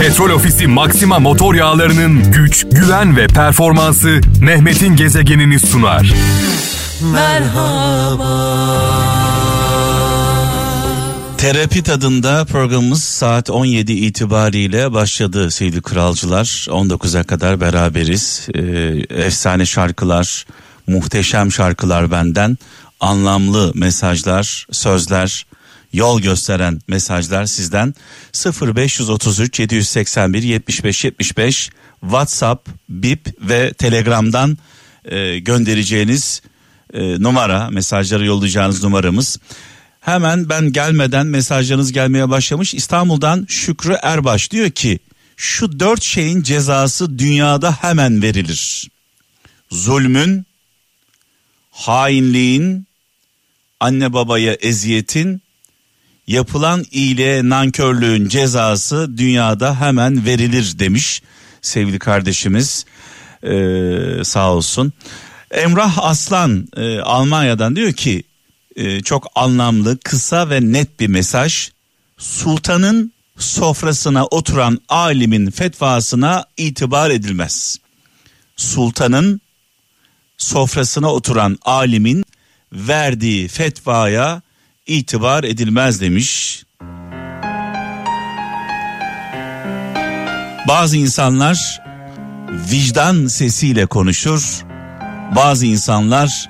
Petrol Ofisi Maxima motor yağlarının güç, güven ve performansı Mehmet'in gezegenini sunar. Merhaba. Terapi tadında programımız saat 17 itibariyle başladı sevgili kralcılar. 19'a kadar beraberiz. Ee, efsane şarkılar, muhteşem şarkılar benden. Anlamlı mesajlar, sözler, yol gösteren mesajlar sizden 0533 781 75 75 WhatsApp, Bip ve Telegram'dan e, göndereceğiniz e, numara, mesajları yollayacağınız numaramız. Hemen ben gelmeden mesajlarınız gelmeye başlamış. İstanbul'dan Şükrü Erbaş diyor ki şu dört şeyin cezası dünyada hemen verilir. Zulmün, hainliğin, anne babaya eziyetin, yapılan iyiliğe nankörlüğün cezası dünyada hemen verilir demiş sevgili kardeşimiz ee, sağ olsun. Emrah Aslan e, Almanya'dan diyor ki e, çok anlamlı kısa ve net bir mesaj. Sultanın sofrasına oturan alimin fetvasına itibar edilmez. Sultanın sofrasına oturan alimin verdiği fetvaya itibar edilmez demiş. Bazı insanlar vicdan sesiyle konuşur. Bazı insanlar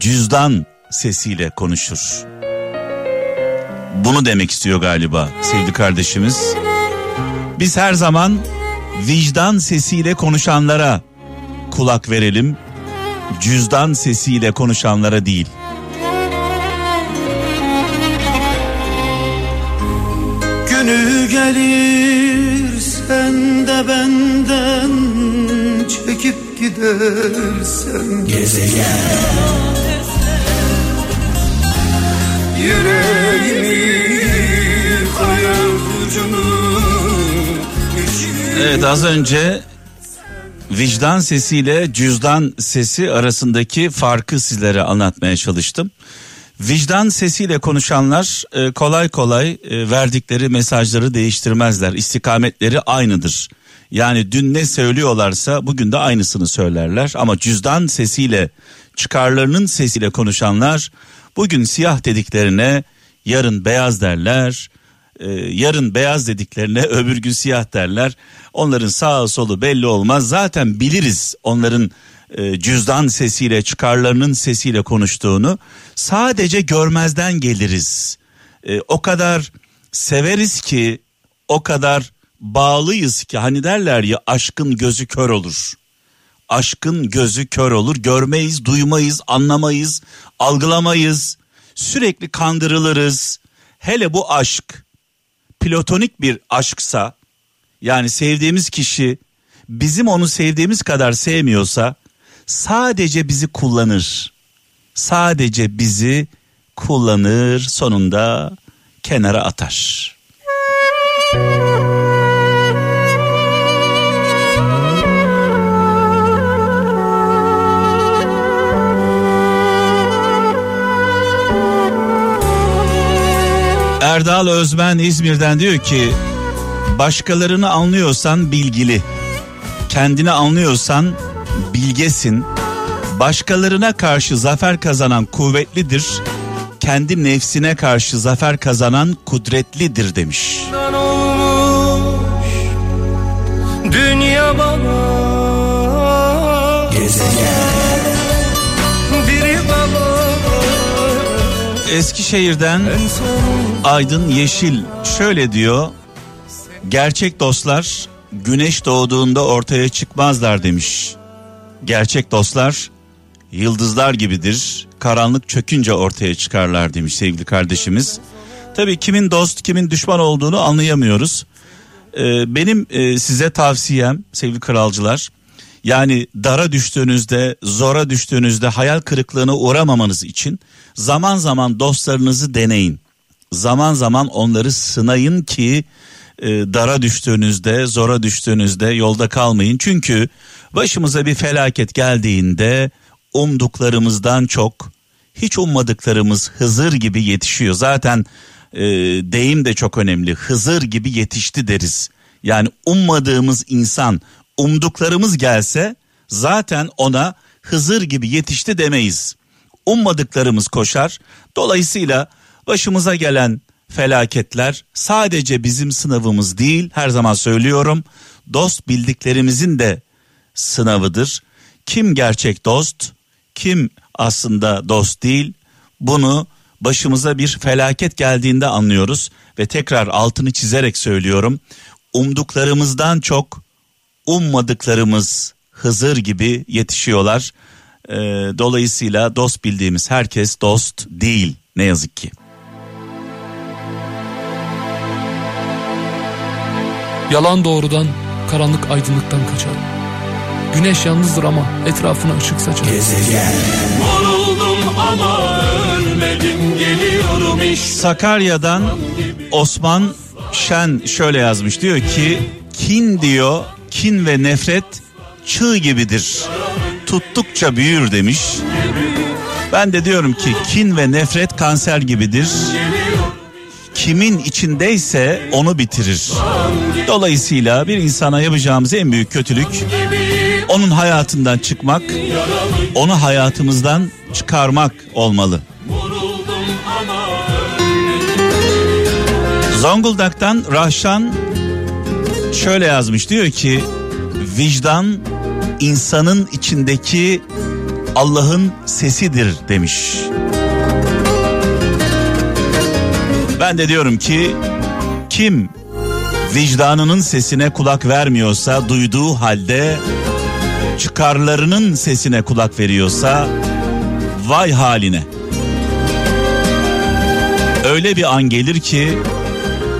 cüzdan sesiyle konuşur. Bunu demek istiyor galiba sevgili kardeşimiz. Biz her zaman vicdan sesiyle konuşanlara kulak verelim. Cüzdan sesiyle konuşanlara değil. Gelir sen de benden çekip gidersen Gezegen Evet az önce vicdan sesiyle cüzdan sesi arasındaki farkı sizlere anlatmaya çalıştım. Vicdan sesiyle konuşanlar e, kolay kolay e, verdikleri mesajları değiştirmezler. İstikametleri aynıdır. Yani dün ne söylüyorlarsa bugün de aynısını söylerler. Ama cüzdan sesiyle çıkarlarının sesiyle konuşanlar bugün siyah dediklerine yarın beyaz derler. Ee, yarın beyaz dediklerine öbür gün siyah derler. Onların sağ solu belli olmaz. Zaten biliriz onların e, cüzdan sesiyle çıkarlarının sesiyle konuştuğunu. Sadece görmezden geliriz. E, o kadar severiz ki o kadar bağlıyız ki hani derler ya aşkın gözü kör olur. Aşkın gözü kör olur. Görmeyiz, duymayız, anlamayız, algılamayız. Sürekli kandırılırız. Hele bu aşk platonik bir aşksa yani sevdiğimiz kişi bizim onu sevdiğimiz kadar sevmiyorsa sadece bizi kullanır. Sadece bizi kullanır sonunda kenara atar. Erdal Özmen İzmir'den diyor ki başkalarını anlıyorsan bilgili, kendini anlıyorsan bilgesin, başkalarına karşı zafer kazanan kuvvetlidir, kendi nefsine karşı zafer kazanan kudretlidir demiş. Dünya bana Eskişehir'den Aydın Yeşil şöyle diyor. Gerçek dostlar güneş doğduğunda ortaya çıkmazlar demiş. Gerçek dostlar yıldızlar gibidir. Karanlık çökünce ortaya çıkarlar demiş sevgili kardeşimiz. Tabii kimin dost kimin düşman olduğunu anlayamıyoruz. Ee, benim e, size tavsiyem sevgili kralcılar yani dara düştüğünüzde, zora düştüğünüzde hayal kırıklığına uğramamanız için zaman zaman dostlarınızı deneyin. Zaman zaman onları sınayın ki e, dara düştüğünüzde, zora düştüğünüzde yolda kalmayın. Çünkü başımıza bir felaket geldiğinde umduklarımızdan çok hiç ummadıklarımız Hızır gibi yetişiyor. Zaten e, deyim de çok önemli. Hızır gibi yetişti deriz. Yani ummadığımız insan umduklarımız gelse zaten ona Hızır gibi yetişti demeyiz. Ummadıklarımız koşar. Dolayısıyla başımıza gelen felaketler sadece bizim sınavımız değil her zaman söylüyorum dost bildiklerimizin de sınavıdır. Kim gerçek dost, kim aslında dost değil bunu başımıza bir felaket geldiğinde anlıyoruz ve tekrar altını çizerek söylüyorum. Umduklarımızdan çok ummadıklarımız Hızır gibi yetişiyorlar. Ee, dolayısıyla dost bildiğimiz herkes dost değil ne yazık ki. Yalan doğrudan, karanlık aydınlıktan kaçar. Güneş yalnızdır ama etrafına ışık saçar. Gezegen. ama ölmedim geliyorum işte. Sakarya'dan Osman Şen şöyle yazmış diyor ki kin diyor kin ve nefret çığ gibidir. Tuttukça büyür demiş. Ben de diyorum ki kin ve nefret kanser gibidir kimin içindeyse onu bitirir. Dolayısıyla bir insana yapacağımız en büyük kötülük onun hayatından çıkmak, onu hayatımızdan çıkarmak olmalı. Zonguldak'tan Rahşan şöyle yazmış diyor ki vicdan insanın içindeki Allah'ın sesidir demiş. Ben de diyorum ki kim vicdanının sesine kulak vermiyorsa duyduğu halde çıkarlarının sesine kulak veriyorsa vay haline. Öyle bir an gelir ki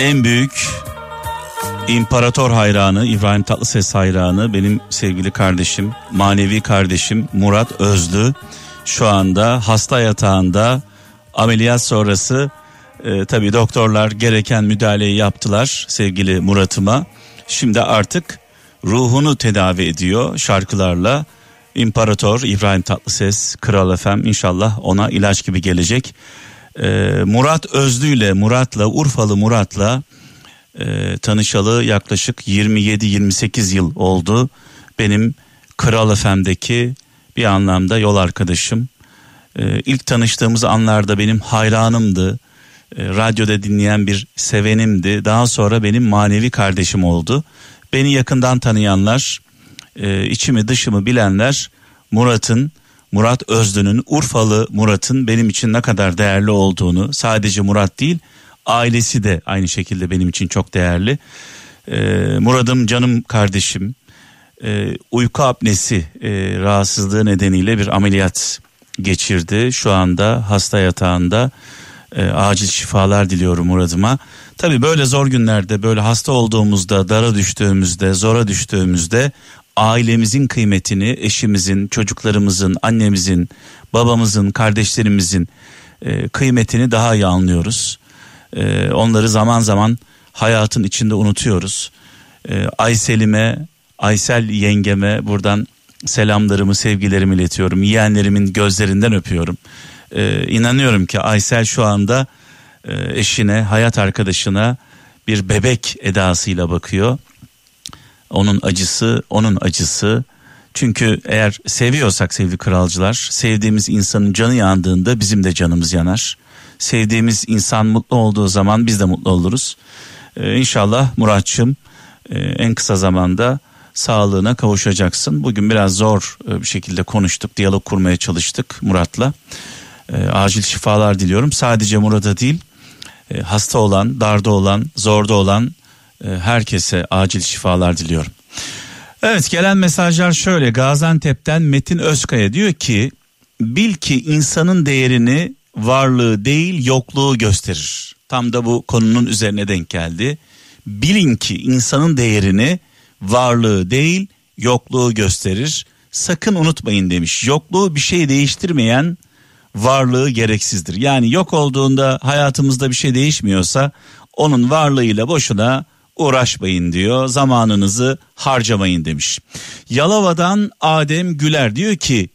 en büyük imparator hayranı, İbrahim Tatlıses hayranı benim sevgili kardeşim, manevi kardeşim Murat Özlü şu anda hasta yatağında ameliyat sonrası e, tabii doktorlar gereken müdahaleyi yaptılar sevgili Murat'ıma. Şimdi artık ruhunu tedavi ediyor şarkılarla. İmparator İbrahim Tatlıses, Kral Efem inşallah ona ilaç gibi gelecek. Ee, Murat Özlü ile Murat'la Urfalı Murat'la e, tanışalı yaklaşık 27-28 yıl oldu. Benim Kral Efem'deki bir anlamda yol arkadaşım. Ee, ilk tanıştığımız anlarda benim hayranımdı. Ee, radyoda dinleyen bir sevenimdi. Daha sonra benim manevi kardeşim oldu. Beni yakından tanıyanlar, e, içimi dışımı bilenler Murat'ın Murat Özlü'nün Urfalı Murat'ın benim için ne kadar değerli olduğunu sadece Murat değil ailesi de aynı şekilde benim için çok değerli. Ee, Murat'ım canım kardeşim e, uyku apnesi e, rahatsızlığı nedeniyle bir ameliyat geçirdi. Şu anda hasta yatağında e, acil şifalar diliyorum Murat'ıma. Tabi böyle zor günlerde böyle hasta olduğumuzda dara düştüğümüzde zora düştüğümüzde ailemizin kıymetini eşimizin, çocuklarımızın, annemizin, babamızın, kardeşlerimizin e, kıymetini daha iyi anlıyoruz. E, onları zaman zaman hayatın içinde unutuyoruz. E, Aysel'ime, Aysel yengeme buradan selamlarımı, sevgilerimi iletiyorum. Yeğenlerimin gözlerinden öpüyorum. E, inanıyorum ki Aysel şu anda e, eşine, hayat arkadaşına bir bebek edasıyla bakıyor onun acısı, onun acısı. Çünkü eğer seviyorsak sevgili kralcılar, sevdiğimiz insanın canı yandığında bizim de canımız yanar. Sevdiğimiz insan mutlu olduğu zaman biz de mutlu oluruz. Ee, inşallah Muratçım e, en kısa zamanda sağlığına kavuşacaksın. Bugün biraz zor e, bir şekilde konuştuk, diyalog kurmaya çalıştık Murat'la. E, acil şifalar diliyorum. Sadece Murat'a değil, e, hasta olan, darda olan, zorda olan herkese acil şifalar diliyorum. Evet gelen mesajlar şöyle Gaziantep'ten Metin Özkaya diyor ki bil ki insanın değerini varlığı değil yokluğu gösterir. Tam da bu konunun üzerine denk geldi. Bilin ki insanın değerini varlığı değil yokluğu gösterir. Sakın unutmayın demiş. Yokluğu bir şey değiştirmeyen varlığı gereksizdir. Yani yok olduğunda hayatımızda bir şey değişmiyorsa onun varlığıyla boşuna uğraşmayın diyor. Zamanınızı harcamayın demiş. Yalova'dan Adem Güler diyor ki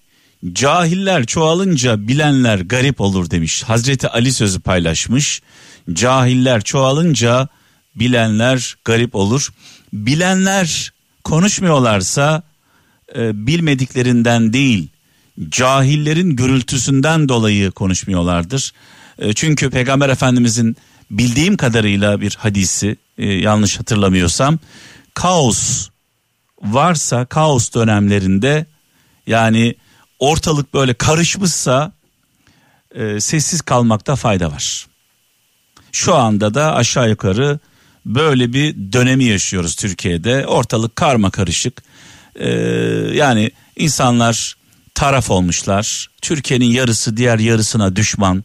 cahiller çoğalınca bilenler garip olur demiş. Hazreti Ali sözü paylaşmış. Cahiller çoğalınca bilenler garip olur. Bilenler konuşmuyorlarsa e, bilmediklerinden değil cahillerin gürültüsünden dolayı konuşmuyorlardır. E, çünkü Peygamber Efendimizin bildiğim kadarıyla bir hadisi e, yanlış hatırlamıyorsam kaos varsa kaos dönemlerinde yani ortalık böyle karışmışsa e, sessiz kalmakta fayda var. Şu anda da aşağı yukarı böyle bir dönemi yaşıyoruz Türkiye'de. Ortalık karma karışık. Ee, yani insanlar taraf olmuşlar. Türkiye'nin yarısı diğer yarısına düşman.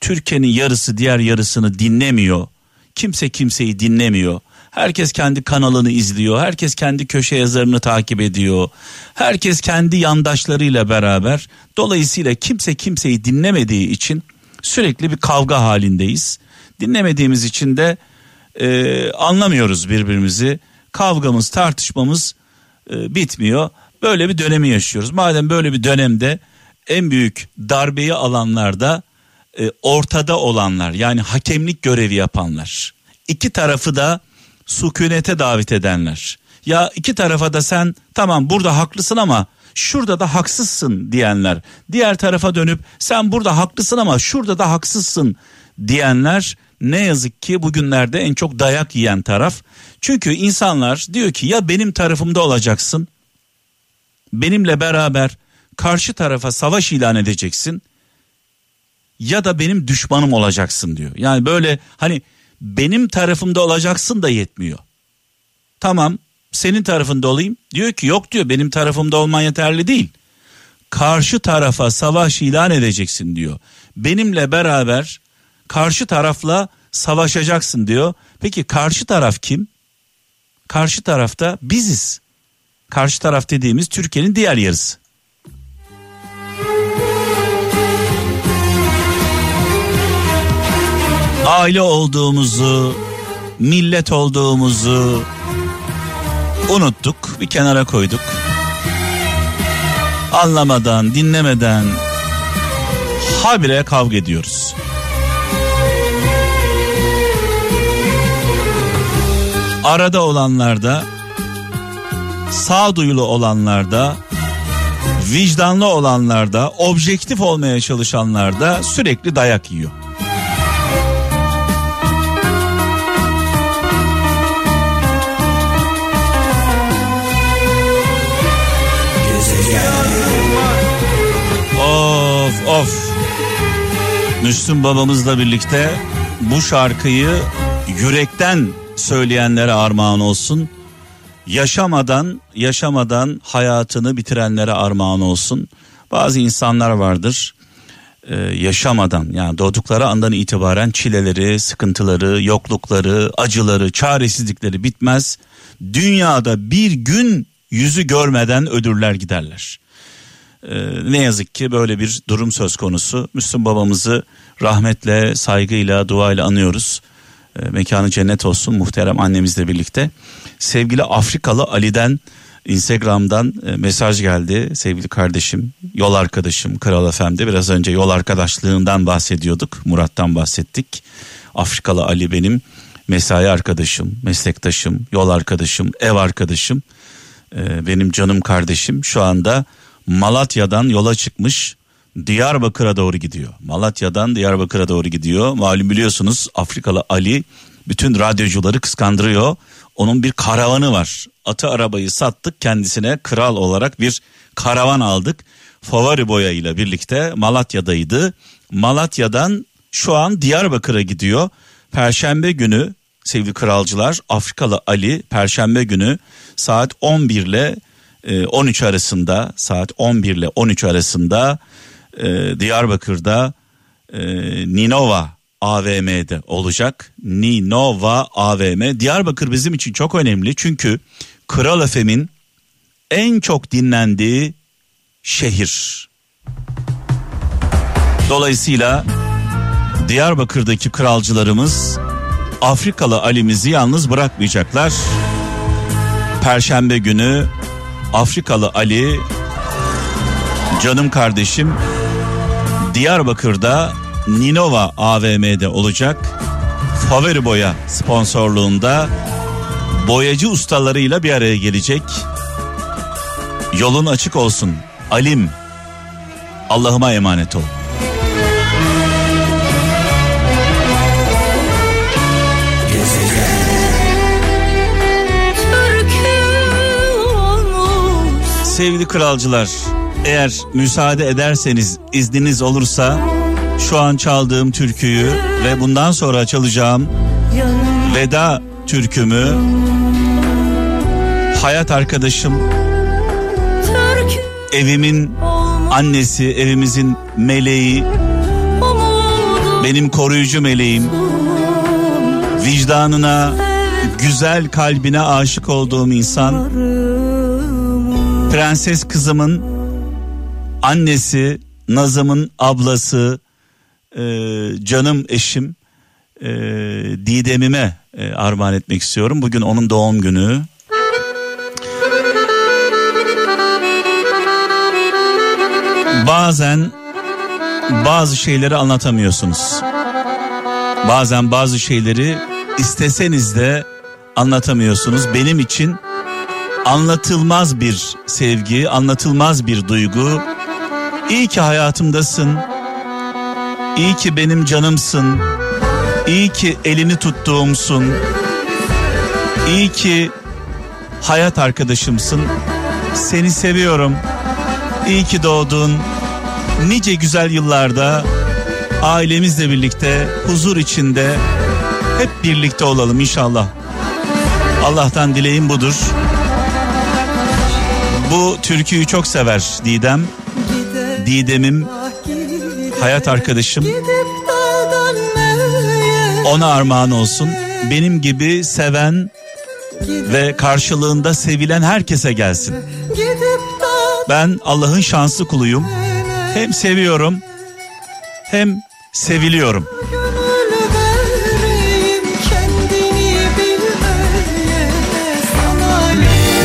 Türkiye'nin yarısı diğer yarısını dinlemiyor. Kimse kimseyi dinlemiyor. Herkes kendi kanalını izliyor. Herkes kendi köşe yazarını takip ediyor. Herkes kendi yandaşlarıyla beraber. Dolayısıyla kimse kimseyi dinlemediği için sürekli bir kavga halindeyiz. Dinlemediğimiz için de e, anlamıyoruz birbirimizi. Kavgamız, tartışmamız e, bitmiyor. Böyle bir dönemi yaşıyoruz. Madem böyle bir dönemde en büyük darbeyi alanlar da e, ortada olanlar yani hakemlik görevi yapanlar. İki tarafı da sükunete davet edenler. Ya iki tarafa da sen tamam burada haklısın ama şurada da haksızsın diyenler. Diğer tarafa dönüp sen burada haklısın ama şurada da haksızsın diyenler ne yazık ki bugünlerde en çok dayak yiyen taraf. Çünkü insanlar diyor ki ya benim tarafımda olacaksın. Benimle beraber karşı tarafa savaş ilan edeceksin. Ya da benim düşmanım olacaksın diyor. Yani böyle hani benim tarafımda olacaksın da yetmiyor. Tamam senin tarafında olayım. Diyor ki yok diyor benim tarafımda olman yeterli değil. Karşı tarafa savaş ilan edeceksin diyor. Benimle beraber karşı tarafla savaşacaksın diyor. Peki karşı taraf kim? Karşı tarafta biziz. Karşı taraf dediğimiz Türkiye'nin diğer yarısı. Aile olduğumuzu, millet olduğumuzu unuttuk, bir kenara koyduk. Anlamadan, dinlemeden habire kavga ediyoruz. arada olanlarda, sağduyulu olanlarda, vicdanlı olanlarda, objektif olmaya çalışanlarda sürekli dayak yiyor. Müslüm babamızla birlikte bu şarkıyı yürekten söyleyenlere armağan olsun. Yaşamadan yaşamadan hayatını bitirenlere armağan olsun. Bazı insanlar vardır e, yaşamadan yani doğdukları andan itibaren çileleri, sıkıntıları, yoklukları, acıları, çaresizlikleri bitmez. Dünyada bir gün yüzü görmeden ödürler giderler. Ee, ne yazık ki böyle bir durum söz konusu. Müslüm babamızı rahmetle, saygıyla, duayla anıyoruz. E, mekanı cennet olsun muhterem annemizle birlikte. Sevgili Afrikalı Ali'den Instagram'dan e, mesaj geldi sevgili kardeşim, yol arkadaşım Kral Efendi. Biraz önce yol arkadaşlığından bahsediyorduk, Murat'tan bahsettik. Afrikalı Ali benim mesai arkadaşım, meslektaşım, yol arkadaşım, ev arkadaşım. E, benim canım kardeşim şu anda Malatya'dan yola çıkmış Diyarbakır'a doğru gidiyor. Malatya'dan Diyarbakır'a doğru gidiyor. Malum biliyorsunuz Afrikalı Ali bütün radyocuları kıskandırıyor. Onun bir karavanı var. Atı arabayı sattık kendisine kral olarak bir karavan aldık. Favori boya ile birlikte Malatya'daydı. Malatya'dan şu an Diyarbakır'a gidiyor. Perşembe günü sevgili kralcılar Afrikalı Ali Perşembe günü saat 11 ile 13 arasında saat 11 ile 13 arasında e, Diyarbakır'da e, Ninova AVM'de olacak. Ninova AVM. Diyarbakır bizim için çok önemli çünkü Kral FM'in en çok dinlendiği şehir. Dolayısıyla Diyarbakır'daki kralcılarımız Afrikalı Ali'mizi yalnız bırakmayacaklar. Perşembe günü Afrikalı Ali canım kardeşim Diyarbakır'da Ninova AVM'de olacak. Favori Boya sponsorluğunda boyacı ustalarıyla bir araya gelecek. Yolun açık olsun. Alim. Allah'ıma emanet ol. Sevgili kralcılar, eğer müsaade ederseniz, izniniz olursa şu an çaldığım türküyü ve bundan sonra çalacağım veda türkümü hayat arkadaşım evimin annesi, evimizin meleği, benim koruyucu meleğim, vicdanına, güzel kalbine aşık olduğum insan, prenses kızımın annesi, Nazım'ın ablası, e, canım eşim e, Didem'ime e, armağan etmek istiyorum. Bugün onun doğum günü. Bazen bazı şeyleri anlatamıyorsunuz. Bazen bazı şeyleri isteseniz de anlatamıyorsunuz. Benim için anlatılmaz bir sevgi, anlatılmaz bir duygu. İyi ki hayatımdasın. İyi ki benim canımsın. İyi ki elini tuttuğumsun. İyi ki hayat arkadaşımsın. Seni seviyorum. İyi ki doğdun. Nice güzel yıllarda ailemizle birlikte huzur içinde hep birlikte olalım inşallah. Allah'tan dileğim budur. Bu türküyü çok sever Didem. Didem'im hayat arkadaşım. Ona armağan olsun. Benim gibi seven ve karşılığında sevilen herkese gelsin. Ben Allah'ın şanslı kuluyum. Hem seviyorum hem seviliyorum.